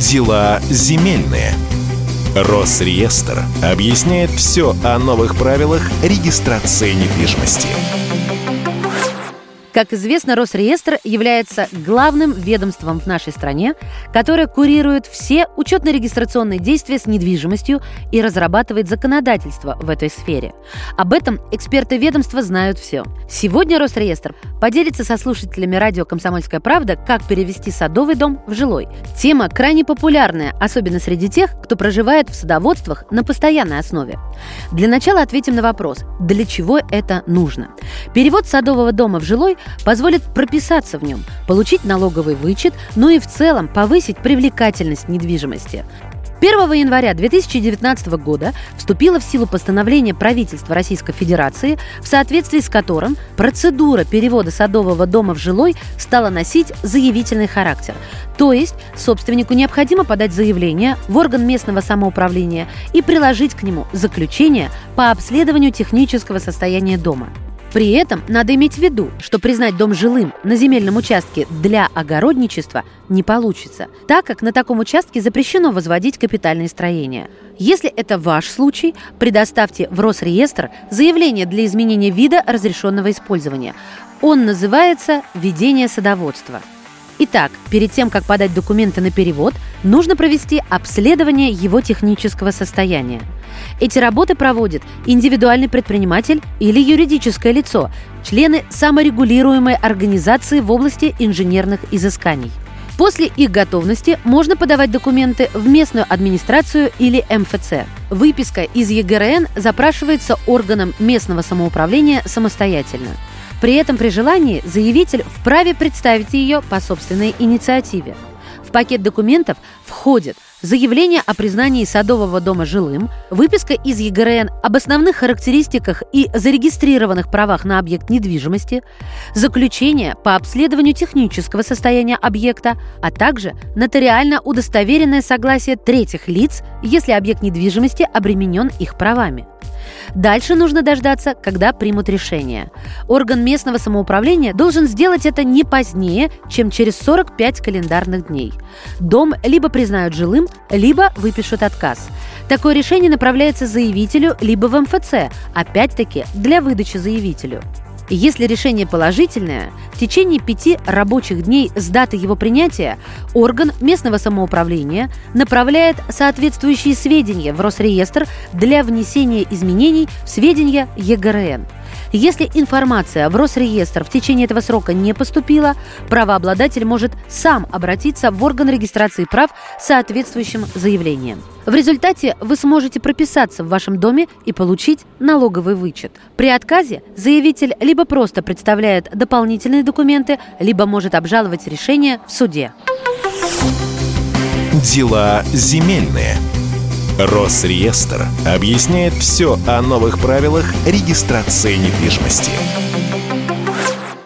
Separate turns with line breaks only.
Дела земельные. Росреестр объясняет все о новых правилах регистрации недвижимости.
Как известно, Росреестр является главным ведомством в нашей стране, которое курирует все учетно-регистрационные действия с недвижимостью и разрабатывает законодательство в этой сфере. Об этом эксперты ведомства знают все. Сегодня Росреестр поделится со слушателями радио «Комсомольская правда», как перевести садовый дом в жилой. Тема крайне популярная, особенно среди тех, кто проживает в садоводствах на постоянной основе. Для начала ответим на вопрос, для чего это нужно. Перевод садового дома в жилой позволит прописаться в нем, получить налоговый вычет, ну и в целом повысить привлекательность недвижимости. 1 января 2019 года вступило в силу постановление правительства Российской Федерации, в соответствии с которым процедура перевода садового дома в жилой стала носить заявительный характер. То есть собственнику необходимо подать заявление в орган местного самоуправления и приложить к нему заключение по обследованию технического состояния дома. При этом надо иметь в виду, что признать дом жилым на земельном участке для огородничества не получится, так как на таком участке запрещено возводить капитальные строения. Если это ваш случай, предоставьте в Росреестр заявление для изменения вида разрешенного использования. Он называется «Ведение садоводства». Итак, перед тем, как подать документы на перевод, нужно провести обследование его технического состояния. Эти работы проводит индивидуальный предприниматель или юридическое лицо, члены саморегулируемой организации в области инженерных изысканий. После их готовности можно подавать документы в местную администрацию или МФЦ. Выписка из ЕГРН запрашивается органом местного самоуправления самостоятельно. При этом при желании заявитель вправе представить ее по собственной инициативе. В пакет документов входит заявление о признании садового дома жилым, выписка из ЕГРН об основных характеристиках и зарегистрированных правах на объект недвижимости, заключение по обследованию технического состояния объекта, а также нотариально удостоверенное согласие третьих лиц, если объект недвижимости обременен их правами. Дальше нужно дождаться, когда примут решение. Орган местного самоуправления должен сделать это не позднее, чем через 45 календарных дней. Дом либо признают жилым, либо выпишут отказ. Такое решение направляется заявителю либо в МФЦ, опять-таки для выдачи заявителю. Если решение положительное, в течение пяти рабочих дней с даты его принятия орган местного самоуправления направляет соответствующие сведения в Росреестр для внесения изменений в сведения ЕГРН. Если информация в Росреестр в течение этого срока не поступила, правообладатель может сам обратиться в орган регистрации прав с соответствующим заявлением. В результате вы сможете прописаться в вашем доме и получить налоговый вычет. При отказе заявитель либо просто представляет дополнительные документы, либо может обжаловать решение в суде.
Дела земельные. Росреестр объясняет все о новых правилах регистрации недвижимости.